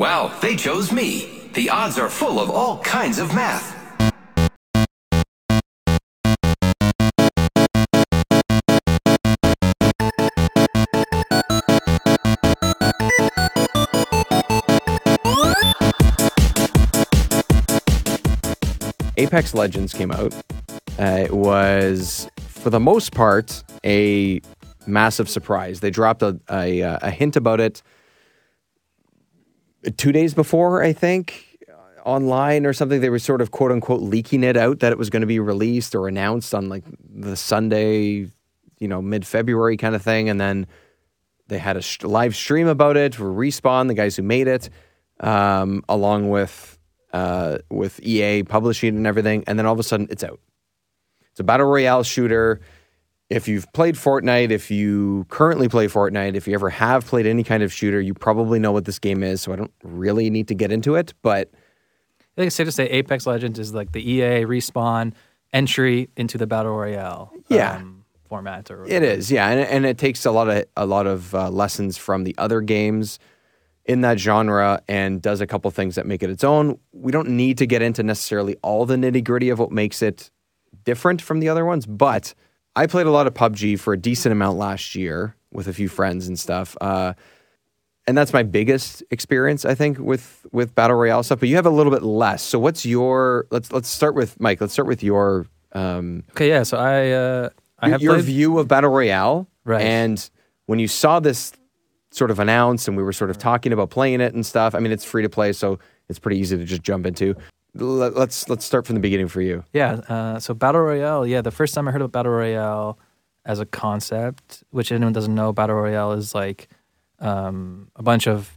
Wow, they chose me. The odds are full of all kinds of math. Apex Legends came out. Uh, it was, for the most part, a massive surprise. They dropped a, a, uh, a hint about it two days before, I think, online or something. They were sort of quote unquote leaking it out that it was going to be released or announced on like the Sunday, you know, mid February kind of thing. And then they had a sh- live stream about it for Respawn, the guys who made it, um, along with uh, with EA publishing and everything. And then all of a sudden, it's out. It's a battle royale shooter. If you've played Fortnite, if you currently play Fortnite, if you ever have played any kind of shooter, you probably know what this game is. So I don't really need to get into it. But I think it's safe to say Apex Legends is like the EA respawn entry into the battle royale. Yeah. Um, format or It is, yeah, and, and it takes a lot of a lot of uh, lessons from the other games in that genre and does a couple things that make it its own. We don't need to get into necessarily all the nitty gritty of what makes it different from the other ones, but I played a lot of PUBG for a decent amount last year with a few friends and stuff. Uh, and that's my biggest experience, I think, with with battle royale stuff. But you have a little bit less. So, what's your? Let's let's start with Mike. Let's start with your um, Okay, yeah. So I uh, I your, have your played, view of battle royale, Right. And when you saw this sort of announced, and we were sort of talking about playing it and stuff. I mean, it's free to play, so it's pretty easy to just jump into. Let- Let's let's start from the beginning for you. Yeah. Uh, so battle royale. Yeah, the first time I heard about battle royale as a concept, which anyone doesn't know, battle royale is like um, a bunch of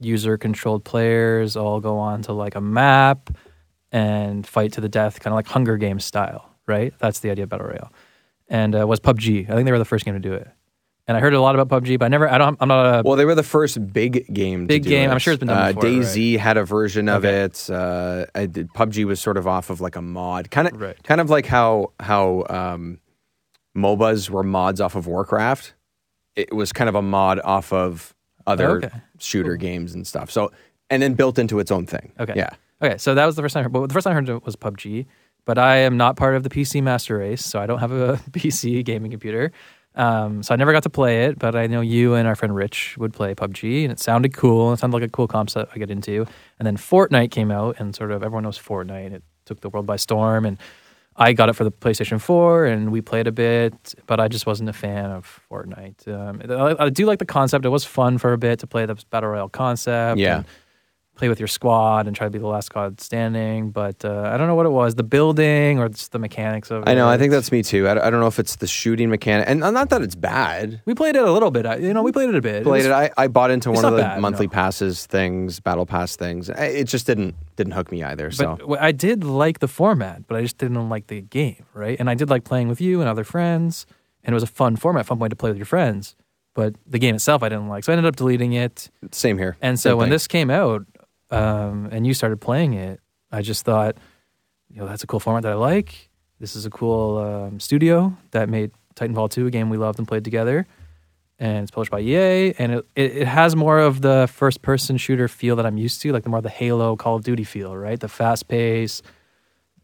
user-controlled players all go on to like a map and fight to the death, kind of like Hunger Games style, right? That's the idea of battle royale. And uh, was PUBG. I think they were the first game to do it. And I heard a lot about PUBG, but I never. I don't. I'm not a. Well, they were the first big game. Big to do game. It. I'm sure it's been done uh, before, DayZ had a version of Okay. it. Uh, I did, PUBG was sort of off of like a mod, kind of, Right. kind of like how how um, MOBAs were mods off of Warcraft. It was kind of a mod off of other Okay. shooter games and stuff. So, and then built into its own thing. Okay. Yeah. Okay, so that was the first time. I heard, but the first time I heard it was PUBG. But I am not part of the PC master race, so I don't have a PC gaming computer. Um, so I never got to play it. But I know you and our friend Rich would play PUBG, and it sounded cool. It sounded like a cool concept I get into. And then Fortnite came out, and sort of everyone knows Fortnite. It took the world by storm, and I got it for the PlayStation 4, and we played a bit. But I just wasn't a fan of Fortnite. Um, I, I do like the concept. It was fun for a bit to play the battle royale concept. Yeah. and play with your squad and try to be the last squad standing. But uh, I don't know what it was the building or just the mechanics of it. I know. I think that's me too. I, I don't know if it's the shooting mechanic, and not that it's bad. We played it a little bit. I- You know, we played it a bit. Played was- it. I, I bought into one of the bad, monthly no. passes things, battle pass things. It just didn't didn't hook me either. So But I did like the format, but I just didn't like the game, right? And I did like playing with you and other friends, and it was a fun format, fun way to play with your friends. But the game itself, I didn't like, so I ended up deleting it. same here. And so Same when thing. this came out, um, and you started playing it, I just thought, you know, that's a cool format that I like. This is a cool um, studio that made Titanfall 2, a game we loved and played together. And it's published by EA, and it, it, it has more of the first person shooter feel that I'm used to, like the more the Halo Call of Duty feel, right? The fast pace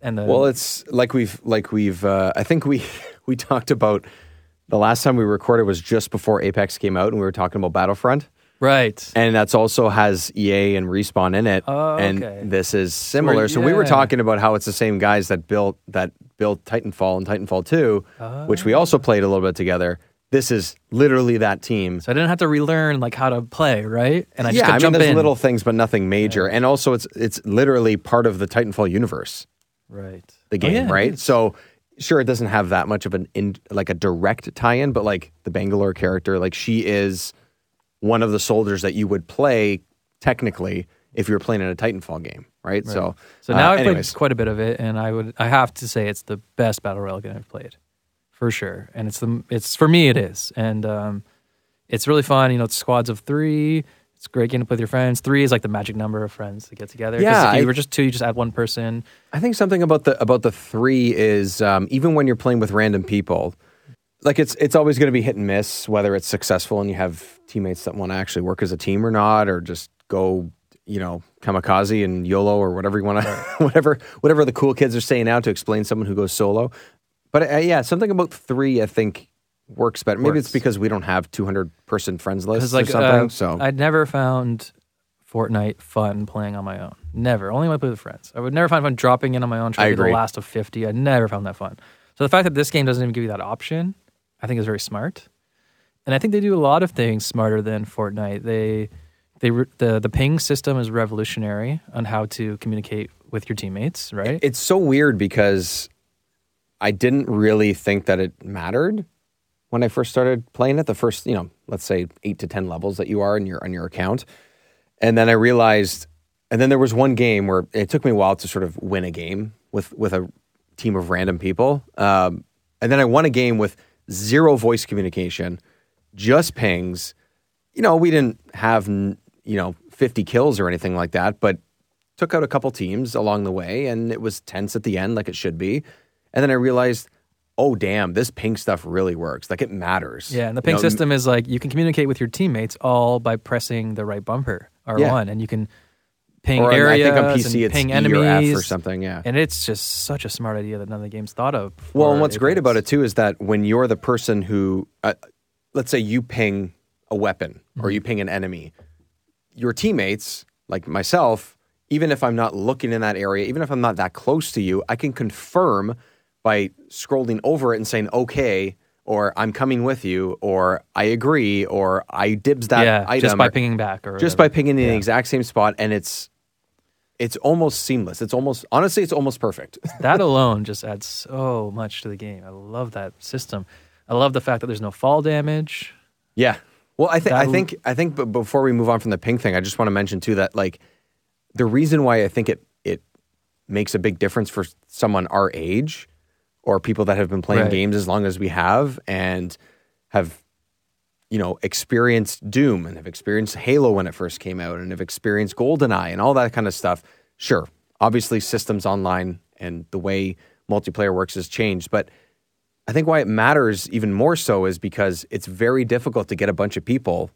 and the Well, it's like we've like we've. Uh, I think we we talked about the last time we recorded was just before Apex came out, and we were talking about Battlefront, right. and that's also has EA and Respawn in it, Oh, and this is similar. So we were talking about how it's the same guys that built that built Titanfall and Titanfall Two, which we also oh. played a little bit together. This is literally that team. So I didn't have to relearn like how to play, right? And I just yeah, I mean, there's in. little things, but nothing major. And also, it's it's literally part of the Titanfall universe. right. the Oh, game, yeah, right? So sure, it doesn't have that much of an in, like a direct tie-in, but like the Bangalore character, like she is one of the soldiers that you would play technically if you were playing in a Titanfall game, right? So So uh, now I've anyways, played quite a bit of it, and I would I have to say it's the best battle royale game I've played, for sure. And it's the it's for me it is, and um, it's really fun. You know, it's squads of three. It's a great game to play with your friends. Three is like the magic number of friends to get together. Yeah, if you I- were just two, you just add one person. I think something about the about the three is um, even when you're playing with random people, like it's it's always going to be hit and miss whether it's successful and you have teammates that want to actually work as a team or not, or just go you know, kamikaze and YOLO or whatever you want to, whatever, whatever the cool kids are saying now to explain someone who goes solo. But uh, yeah, something about three, I think, works better. Maybe it's because we don't have 200 person friends lists like or something. uh, so I'd never found Fortnite fun playing on my own. Never. Only when I play with friends. I would never find fun dropping in on my own. Trying to be the last of fifty. I never found that fun. So the fact that this game doesn't even give you that option, I think is very smart. And I think they do a lot of things smarter than Fortnite. They they the the ping system is revolutionary on how to communicate with your teammates. Right. it's so weird because I didn't really think that it mattered when I first started playing it. The first, you know, let's say eight to ten levels that you are in your on your account, and then I realized, and then there was one game where it took me a while to sort of win a game with with a team of random people, um, and then I won a game with zero voice communication, just pings. You know, we didn't have you know fifty kills or anything like that, but took out a couple teams along the way and it was tense at the end like it should be and then i realized oh damn this ping stuff really works like it matters Yeah, and the You know, system is like you can communicate with your teammates all by pressing the right bumper R1, Yeah. and you can ping or areas i think on pc it's ping e enemies or or something yeah And it's just such a smart idea that none of the games thought of. well and what's great about it too is that when you're the person who uh, let's say you ping a weapon Mm-hmm. or you ping an enemy your teammates like myself even if i'm not looking in that area even if i'm not that close to you i can confirm by scrolling over it and saying okay or i'm coming with you or i agree or i dibs that yeah, item just by or- pinging back or just by pinging in the exact same spot and it's it's almost seamless it's almost honestly it's almost perfect that alone just adds so much to the game. I love that system. I love the fact that there's no fall damage. Yeah. Well, I think I think I think but before we move on from the ping thing, I just want to mention too that like the reason why I think it it makes a big difference for someone our age or people that have been playing Right. games as long as we have and have you know experienced Doom and have experienced Halo when it first came out and have experienced GoldenEye and all that kind of stuff. Sure, obviously systems online and the way multiplayer works has changed, but I think why it matters even more so is because it's very difficult to get a bunch of people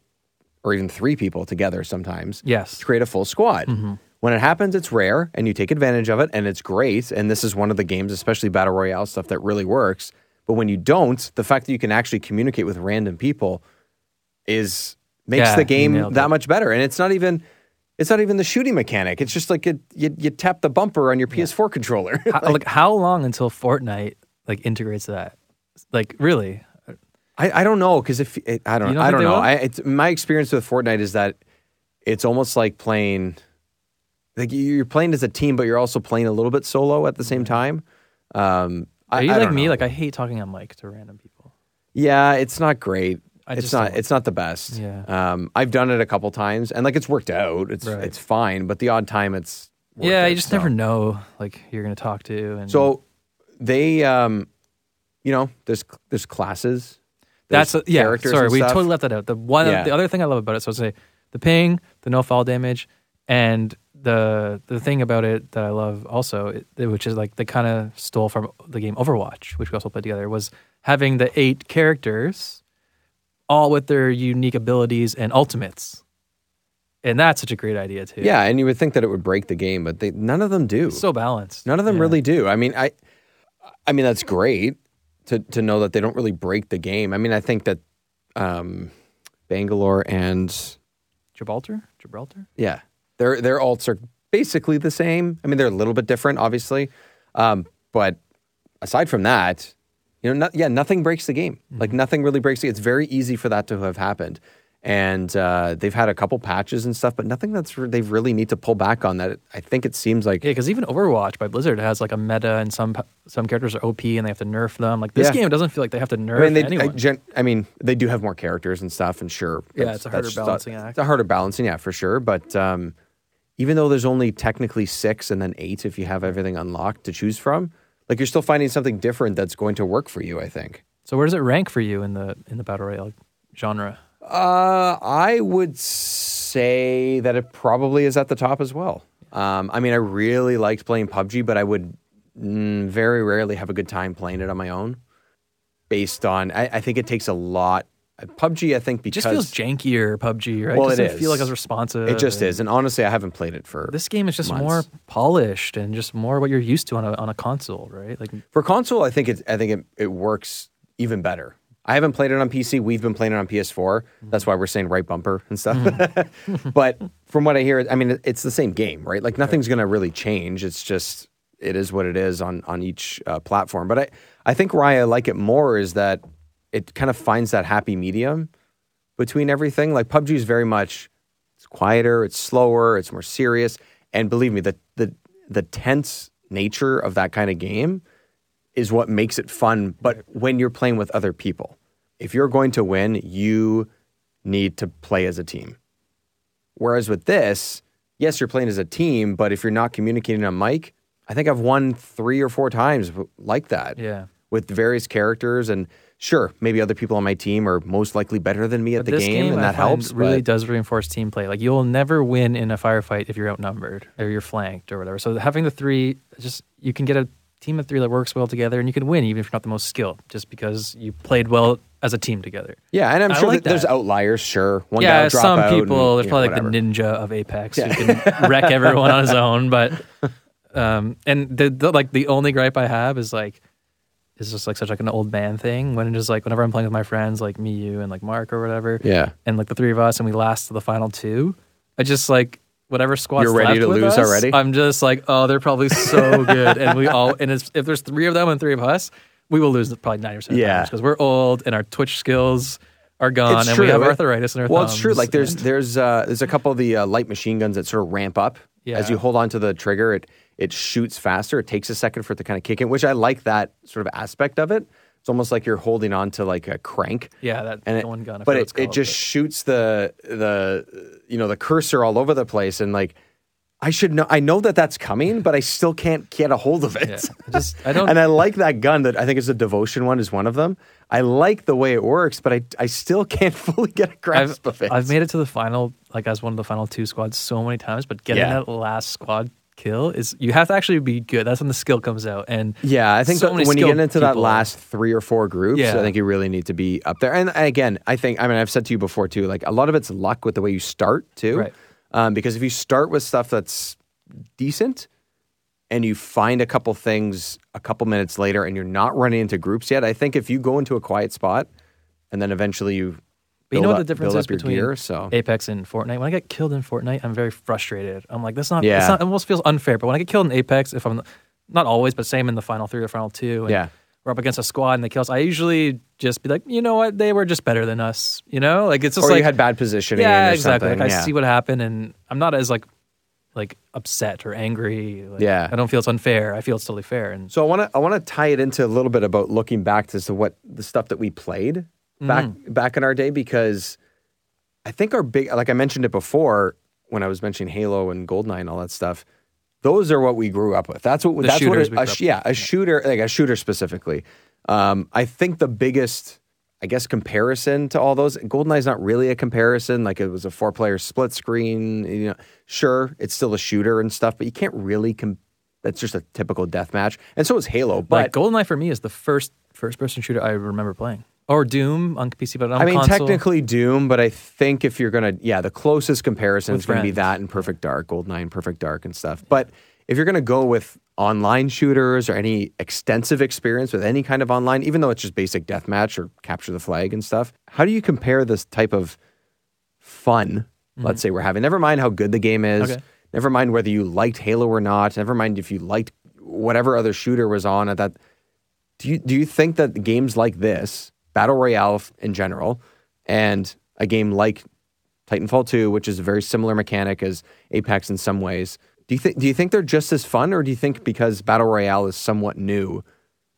or even three people together sometimes Yes. to create a full squad. Mm-hmm. When it happens, it's rare and you take advantage of it and it's great. And this is one of the games, especially Battle Royale stuff, that really works. But when you don't, the fact that you can actually communicate with random people is makes Yeah, the game that much better. And it's not even it's not even the shooting mechanic. It's just like it, you you tap the bumper on your PS4 controller. How, like how long until Fortnite like integrates that? Like really? I, I don't know because if it, I don't don't I don't know. I, it's, my experience with Fortnite is that it's almost like playing like you're playing as a team, but you're also playing a little bit solo at the same time. Um, I, Are you I like me? know. Like I hate talking on mic to random people. yeah, it's not great. I it's not. It's not the best. Yeah. Um, I've done it a couple times, and like it's worked out. It's Right. it's fine, but the odd time it's yeah, out, you just so. never know like you're gonna talk to and So they, um, you know, there's there's classes. there's That's a, yeah. characters Sorry, we totally left that out. The one, Yeah. the other thing I love about it, so I'll say the ping, the no fall damage, and the the thing about it that I love also, it, which is like they kind of stole from the game Overwatch, which we also played together, was having the eight characters, all with their unique abilities and ultimates, and that's such a great idea too. Yeah, and you would think that it would break the game, but they, none of them do. It's so balanced. None of them Yeah. really do. I mean, I, I mean that's great to to know that they don't really break the game. I mean, I think that um, Bangalore and Gibraltar, Gibraltar. yeah, their their alts are basically the same. I mean, they're a little bit different, obviously, um, but aside from that, you know, not, yeah, nothing breaks the game. Like nothing really breaks it. It's very easy for that to have happened. And uh, they've had a couple patches and stuff, but nothing that's re- they really need to pull back on. That I think it seems like Yeah, because even Overwatch by Blizzard has like a meta, and some some characters are OP and they have to nerf them. Like this Yeah. game doesn't feel like they have to nerf I mean, they, I, anyone. gen, I mean, they do have more characters and stuff, and sure, Yeah, it's a harder balancing act. It's a harder balancing, yeah, for sure. But um, even though there's only technically six and then eight if you have everything unlocked to choose from, like you're still finding something different that's going to work for you. I think. So where does it rank for you in the in the battle royale genre? Uh, I would say that it probably is at the top as well. Um, I mean, I really liked playing PUBG, but I would mm, very rarely have a good time playing it on my own. Based on, I, I think it takes a lot. PUBG, I think It just feels jankier PUBG, right? Well, it it doesn't feel like is. as responsive. it just is. And honestly, I haven't played it for This game is just months. more polished and just more what you're used to on a on a console, right? Like For console, I think it I think it, it works even better. I haven't played it on PC. We've been playing it on PS4. That's why we're saying right bumper and stuff. but from what I hear, I mean, it's the same game, right? Like nothing's going to really change. It's just it is what it is on on each uh, platform. But I I think why I like it more is that it kind of finds that happy medium between everything. Like PUBG is very much it's quieter, it's slower, it's more serious, and believe me, the the the tense nature of that kind of game is what makes it fun. But when you're playing with other people, if you're going to win, you need to play as a team. Whereas with this, yes, you're playing as a team, but if you're not communicating on mic, I think I've won three or four times like that Yeah. with various characters. And sure, maybe other people on my team are most likely better than me at But the this game, and I that helps. Really but- does reinforce team play. Like you'll never win in a firefight if you're outnumbered or you're flanked or whatever. So having the three, just you can get a team of three that works well together, and you can win even if you're not the most skilled, just because you played well as a team together. yeah, and I'm I sure like that there's that. outliers. Sure, one guy yeah, will drop some out people. and, there's know, probably whatever. like the ninja of Apex who can wreck everyone on his own. But um, and the, the like the only gripe I have is like is just like such like an old man thing. When it's just like whenever I'm playing with my friends, like me, you, and like Mark or whatever, Yeah. and like the three of us, and we last to the final two. I just like whatever squad's You're ready to lose us, already? I'm just like, oh, they're probably so good, and we all and it's, if there's three of them and three of us, we will lose probably ninety percent. Yeah. because we're old and our Twitch skills are gone, It's and we have true. arthritis in our Well, it's true. Like there's there's uh, there's a couple of the uh, light machine guns that sort of ramp up Yeah. as you hold on to the trigger. It it shoots faster. It takes a second for it to kind of kick in, which I like that sort of aspect of it. It's almost like you're holding on to like a crank. yeah, that and it, one gun. I but it, it's it just shoots the the you know the cursor all over the place and like I should know I know that that's coming but I still can't get a hold of it. Yeah. I just I don't. and I like that gun that I think is a devotion one is one of them. I like the way it works, but I I still can't fully get a I've, grasp of it. I've made it to the final, like as one of the final two squads, so many times. But getting Yeah. that last squad kill is you have to actually be good. That's when the skill comes out. And Yeah, I think so when you get into that last three or four groups, Yeah. I think you really need to be up there. And again, I think I mean I've said to you before too, like a lot of it's luck with the way you start too. Right. Um, because if you start with stuff that's decent and you find a couple things a couple minutes later and you're not running into groups yet, I think if you go into a quiet spot and then eventually you But you know what the difference is between gear, so Apex and Fortnite? When I get killed in Fortnite, I'm very frustrated. I'm like, that's not. Yeah. It's not. It almost feels unfair. But when I get killed in Apex, if I'm not always, but same in the final three or final two, and Yeah. we're up against a squad and they kill us, I usually just be like, you know what, they were just better than us. You know, like it's just or like you had bad positioning yeah, or exactly. something. Like I see what happened, and I'm not as like like upset or angry. Like, Yeah. I don't feel it's unfair. I feel it's totally fair. And So I want to I want to tie it into a little bit about looking back to so what the stuff that we played back Mm. back in our day because I think our big like I mentioned it before when I was mentioning Halo and Goldeneye and all that stuff. Those are what we grew up with. That's what The that's what shooters it, we a, sh- yeah a shooter like a shooter specifically. Um, I think the biggest I guess comparison to all those Goldeneye's not really a comparison. Like it was a four player split screen. You know, sure it's still a shooter and stuff, but you can't really. Com- that's just a typical death match, and so is Halo. But like GoldenEye for me is the first first person shooter I remember playing, or Doom on PC. But on I mean, console, technically Doom, but I think if you're gonna, yeah, the closest comparison With is gonna be friends. that and Perfect Dark, Goldeneye and Perfect Dark and stuff. But if you're gonna go with online shooters or any extensive experience with any kind of online, even though it's just basic deathmatch or capture the flag and stuff, how do you compare this type of fun? Let's say we're having. Never mind how good the game is. Mm-hmm. Okay. Never mind whether you liked Halo or not. Never mind if you liked whatever other shooter was on at that. Do you do you think that games like this, battle royale in general, and a game like Titanfall 2, which is a very similar mechanic as Apex in some ways, do you think do you think they're just as fun, or do you think because battle royale is somewhat new,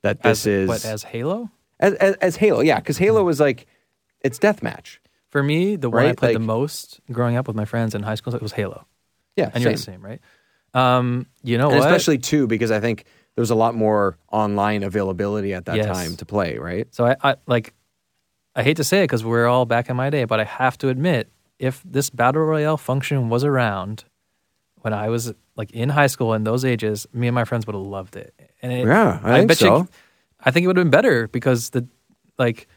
that this as, is what as Halo. as, as, as Halo? Yeah, because Halo was like it's deathmatch. For me, the one I Right, played the most growing up with my friends in high school was Halo, Yeah, and you're the same. same, right? Um, you know especially two because I think there was a lot more online availability at that Yes. time to play. Right? So I, I like, I hate to say it because we're all back in my day, but I have to admit, if this battle royale function was around when I was like in high school in those ages, me and my friends would have loved it. And it, Yeah, I think bet so. You, I think it would have been better because the like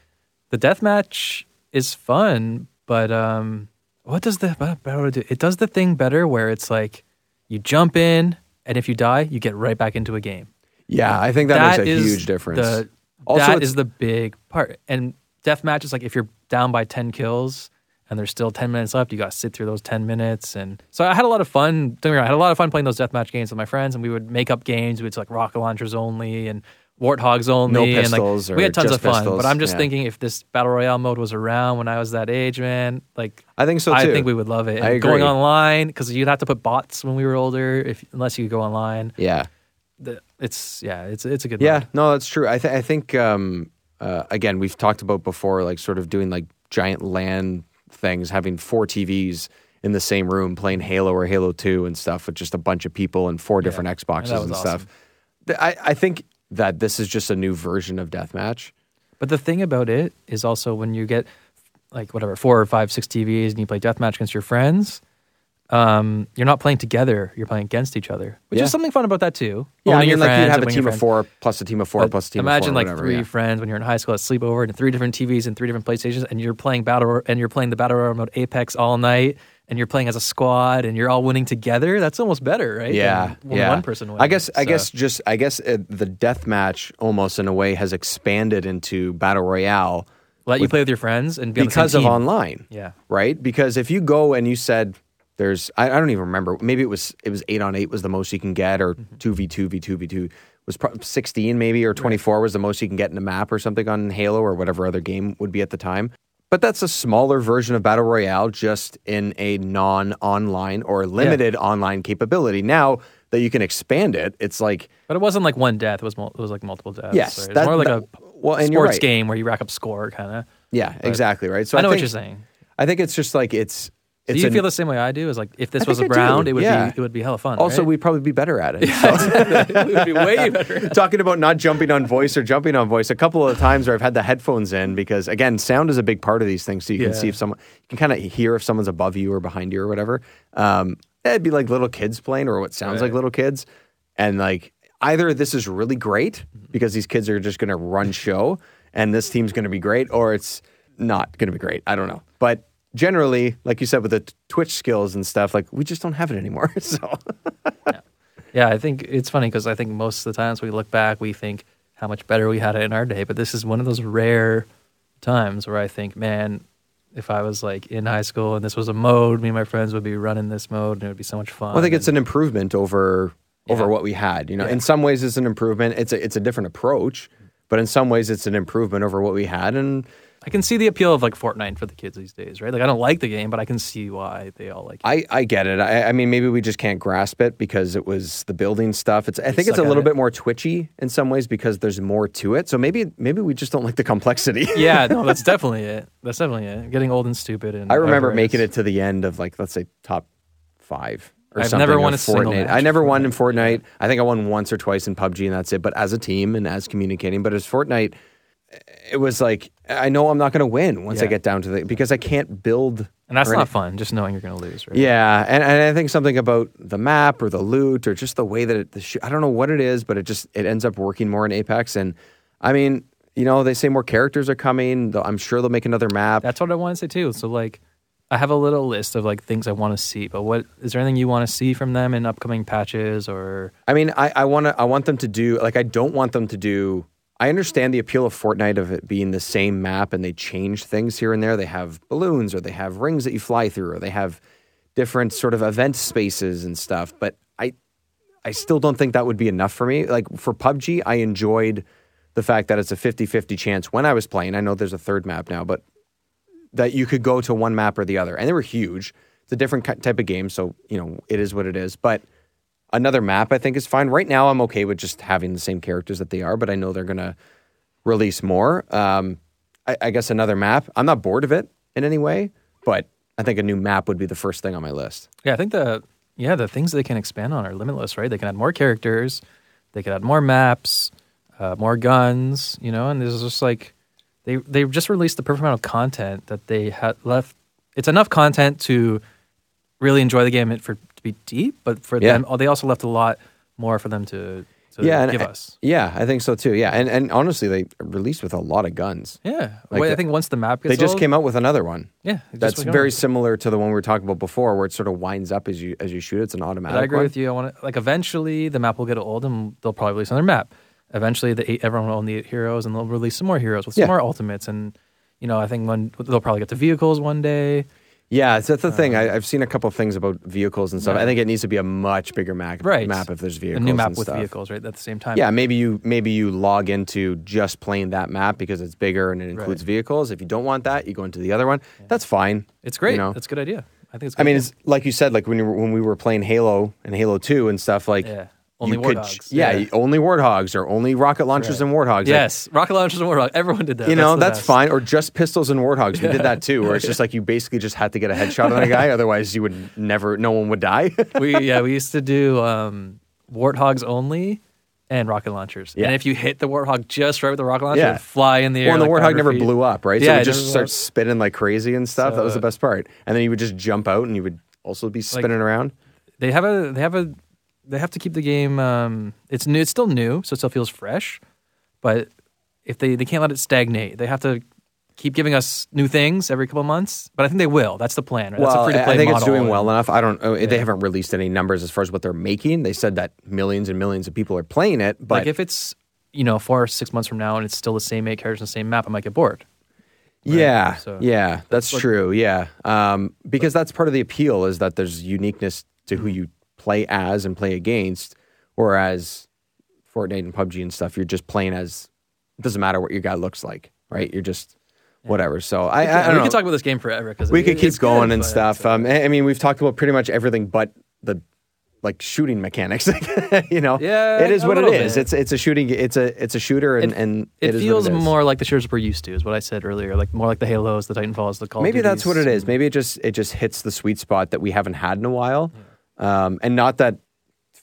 the death match is fun, but um, what does the battle royale do? It does the thing better where it's like you jump in, and if you die, you get right back into a game. Yeah, I think that, makes a huge difference. The, Also, that it's- is the big part. And deathmatch is like if you're down by ten kills and there's still ten minutes left, you got to sit through those ten minutes. And so I had a lot of fun. Don't get me wrong, I had a lot of fun playing those deathmatch games with my friends, and we would make up games. We'd like rocket launchers only and warthogs only. No and pistols like, we had tons of fun. pistols, But I'm just yeah. thinking if this battle royale mode was around when I was that age, man, like I think so too. I think we would love it. I And Going online because you'd have to put bots when we were older, if unless you could go online. Yeah. The- It's yeah, it's it's a good Yeah, mode. no, that's true. I, th- I think um, uh, again we've talked about before, like sort of doing like giant LAN things, having four TVs in the same room playing Halo or Halo Two and stuff with just a bunch of people and four different Xboxes was and awesome. stuff. I, I think that this is just a new version of deathmatch. But the thing about it is also when you get like whatever four or five, six TVs and you play deathmatch against your friends, um, you're not playing together. You're playing against each other, which Yeah. is something fun about that too. Yeah, I mean, like you'd have a team of four plus a team of four But plus a team imagine of four. like whatever, three yeah. friends when you're in high school at sleepover and three different TVs and three different PlayStations, and you're playing battle and you're playing the battle royale mode Apex all night, and you're playing as a squad, and you're all winning together. That's almost better, right? Yeah, when yeah. One person wins. I guess. I guess. Just. I guess uh, the death match almost in a way has expanded into battle royale let you play with your friends and be on the same because of online. Yeah. Right. Because if you go and you said there's, I, I don't even remember. Maybe it was it was eight on eight was the most you can get, or Mm-hmm. two v two v two v two was pro- sixteen maybe, or twenty four was the most you can get in a map or something on Halo or whatever other game would be at the time. But that's a smaller version of Battle Royale, just in a non-online or limited online capability. Now that you can expand it, it's like But it wasn't like one death. It was mul- it was like multiple deaths. Yes, right? That- more like that- a well, and sports right. game where you rack up score, kind of. yeah, exactly right. So I know what think- you're saying. I think it's just like it's. Do you an- feel the same way I do? Is like if this I was think I do, around, it would yeah. be it would be hella fun. Also, right? we'd probably be better at it. So- it would be way better. talking about not jumping on voice or jumping on voice a couple of times where I've had the headphones in because again sound is a big part of these things so you can see if someone you can kind of hear if someone's above you or behind you or whatever um, it'd be like little kids playing or what sounds like little kids and like either this is really great because these kids are just going to run show and this team's going to be great or it's not going to be great I don't know but generally like you said with the t- Twitch skills and stuff like we just don't have it anymore so Yeah, I think it's funny because I think most of the times we look back, we think how much better we had it in our day. But this is one of those rare times where I think, man, if I was like in high school and this was a mode, me and my friends would be running this mode and it would be so much fun. Well, I think it's an improvement over over what we had. You know, Yeah. in some ways it's an improvement. It's a it's a different approach, but in some ways it's an improvement over what we had. And I can see the appeal of like Fortnite for the kids these days, right? Like I don't like the game, but I can see why they all like it. I I get it. I, I mean, maybe we just can't grasp it because it was the building stuff. It's I think it's a little it. bit more twitchy in some ways because there's more to it. So maybe maybe we just don't like the complexity. yeah, no, that's definitely it. That's definitely it. Getting old and stupid. And I remember making it to the end of like let's say top five. Or I've something never won a single Fortnite. I never won in. Fortnite. I think I won once or twice in PUBG, and that's it. But as a team and as communicating, but as Fortnite, it was like I know I'm not going to win once I get down to the because I can't build. And that's not fun, just knowing you're going to lose, right? Yeah, and, and I think something about the map or the loot or just the way that it, the sh- I don't know what it is, but it just it ends up working more in Apex. And I mean, you know, they say more characters are coming. I'm sure they'll make another map. That's what I want to say too. So like, I have a little list of like things I want to see. But what is there anything you want to see from them in upcoming patches or? I mean, I, I want to. I want them to do like I don't want them to do. I understand the appeal of Fortnite of it being the same map and they change things here and there. They have balloons or they have rings that you fly through or they have different sort of event spaces and stuff. But I, I still don't think that would be enough for me. Like for PUBG, I enjoyed the fact that it's a 50-50 chance when I was playing. I know there's a third map now, but that you could go to one map or the other, and they were huge. It's a different type of game, so you know it is what it is. But another map, I think, is fine. Right now, I'm okay with just having the same characters that they are, but I know they're gonna release more. Um, I, I guess another map. I'm not bored of it in any way, but I think a new map would be the first thing on my list. Yeah, I think the yeah the things they can expand on are limitless, right? They can add more characters, they can add more maps, uh, more guns, you know. And there's just like they they just released the perfect amount of content that they had left. It's enough content to really enjoy the game for to be deep, but for Yeah. them, oh, they also left a lot more for them to. to yeah, give I- us. Yeah, I think so too. Yeah, and and honestly, they released with a lot of guns. Yeah, Like Wait, the- I think once the map gets They just old- came out with another one. Yeah, That's very on. similar to the one we were talking about before, where it sort of winds up as you as you shoot. It's an automatic. But I agree one. with you. I want to like eventually the map will get old and they'll probably release another map. Eventually, the eight everyone will own the eight heroes and they'll release some more heroes with some Yeah. more ultimates. And you know, I think when they'll probably get to vehicles one day. Yeah, so that's the thing. Uh, I, I've seen a couple of things about vehicles and stuff. Yeah. I think it needs to be a much bigger map, Right. map if there's vehicles. A new map with stuff. vehicles, right? At the same time. Yeah, maybe you maybe you log into just playing that map because it's bigger and it includes Right. vehicles. If you don't want that, you go into the other one. That's fine. it's great. You know? That's a good idea. I think it's. I mean, idea. it's like you said, like when you were, when we were playing Halo and Halo Two and stuff. Like, yeah, only you could- warthogs. yeah, only warthogs or only rocket launchers Right. and warthogs. Like, Yes, rocket launchers and warthog. Everyone did that. you know the that's fine. Or just pistols and warthogs. We did that too, where it's just like you basically just had to get a headshot on a guy, otherwise you would never, no one would die. we yeah we used to do um, warthogs only and rocket launchers. Yeah. And if you hit the warthog just right with the rocket launcher, Yeah. fly in the air. Well, and the like warthog never feet. blew up, right? Yeah, so it it just never blew start up. spinning like crazy and stuff. that was the best part. And then you would just jump out and you would also be spinning around. They have a they have a they have to keep the game. Um, it's new. It's still new, so it still feels fresh. But if they they can't let it stagnate, they have to keep giving us new things every couple months. But I think they will. That's the plan. Right? That's a Well, free to I play think it's doing well enough. I don't. uh, They haven't released any numbers as far as what they're making. They said that millions and millions of people are playing it, but like if it's you know four or six months from now and it's still the same eight characters and the same map, I might get bored. yeah, So yeah, that's like- true. Yeah, um, because that's part of the appeal is that there's uniqueness to who you play as and play against, whereas Fortnite and PUBG and stuff, you're just playing as. It doesn't matter what your guy looks like, right? You're just whatever. So I, I, I we know. could talk about this game forever because we could keep going and stuff. Um, I mean, we've talked about pretty much everything but the like shooting mechanics. you know, Yeah, it is what it is. bit. It's it's a shooting. It's a it's a shooter, and It- and it, feels it is. more like the shooters we're used to, is what I said earlier. Like more like the Halos, the Titanfalls, the Call. Maybe that's what it is. Maybe it just it just hits the sweet spot that we haven't had in a while, um, and not that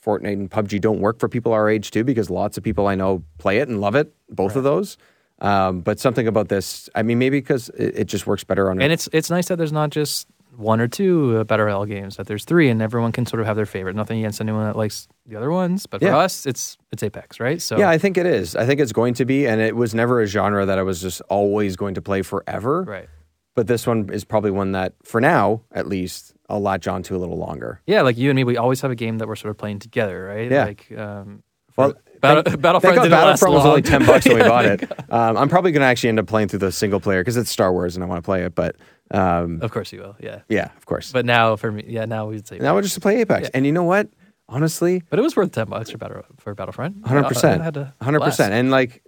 Fortnite and PUBG don't work for people our age too, because lots of people I know play it and love it, both of those. Um, but something about this, I mean, maybe because it, it just works better on And it's it's nice that there's not just one or two uh, battle royale games. That there's three, and everyone can sort of have their favorite. Nothing against anyone that likes the other ones, but for Yeah. us, it's it's Apex, right? So Yeah, I think it is. I think it's going to be, and it was never a genre that I was just always going to play forever. right. But this one is probably one that, for now at least, I'll latch on to a little longer. Yeah, like you and me, we always have a game that we're sort of playing together, right? Yeah. Like, um, Well, Battle, thank- Battlefront Thank didn't God last Battlefront was only ten bucks when we bought it. Um, I'm probably going to actually end up playing through the single player because it's Star Wars and I want to play it. But um, Of course you will, yeah. yeah, of course. But now for me, yeah, now we'd say. now we're just to play Apex, Yeah. and you know what? Honestly, But it was worth ten bucks for battle for Battlefront. hundred percent, had to hundred percent, and like,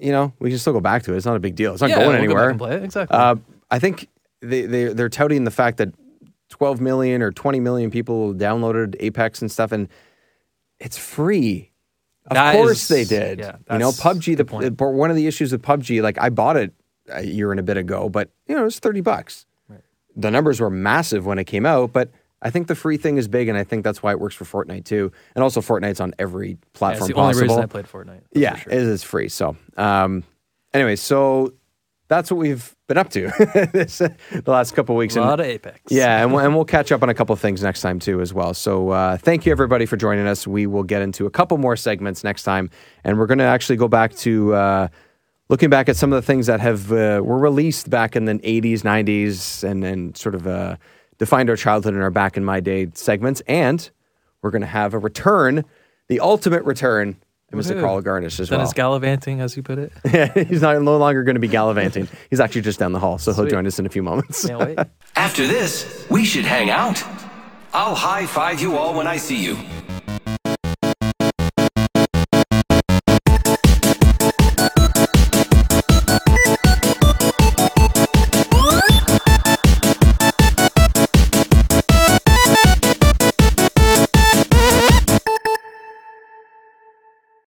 you know, we can still go back to it. It's not a big deal. It's not Yeah, going we'll go anywhere. and play it, exactly. Uh, I think they, they they're touting the fact that 12 million or 20 million people downloaded Apex and stuff, and it's free. Of That course is- they did. yeah, you know, PUBG. The, point. the one of the issues with PUBG, like I bought it a year and a bit ago, but you know it was 30 bucks. Right. The numbers were massive when it came out, but I think the free thing is big, and I think that's why it works for Fortnite too. And also, Fortnite's on every Yeah, it's platform the only possible. reason I played Fortnite. Yeah, sure. it is free. So, um, anyway, so that's what we've been up to this, the last couple of weeks. a And- lot of Apex. yeah, and we'll, and we'll catch up on a couple of things next time too, as well. So, uh, thank you everybody for joining us. We will get into a couple more segments next time, and we're going to actually go back to uh, looking back at some of the things that have uh, were released back in the '80s, '90s, and and sort of uh, defined our childhood and our back in my day segments. And we're going to have a return, the ultimate return, Mr. Woohoo. Carl Garnish as Then well. it's gallivanting, as you put it. Yeah, he's not no longer going to be gallivanting. He's actually just down the hall, so he'll join us in a few moments. Can't wait. After this, we should hang out. I'll high five you all when I see you.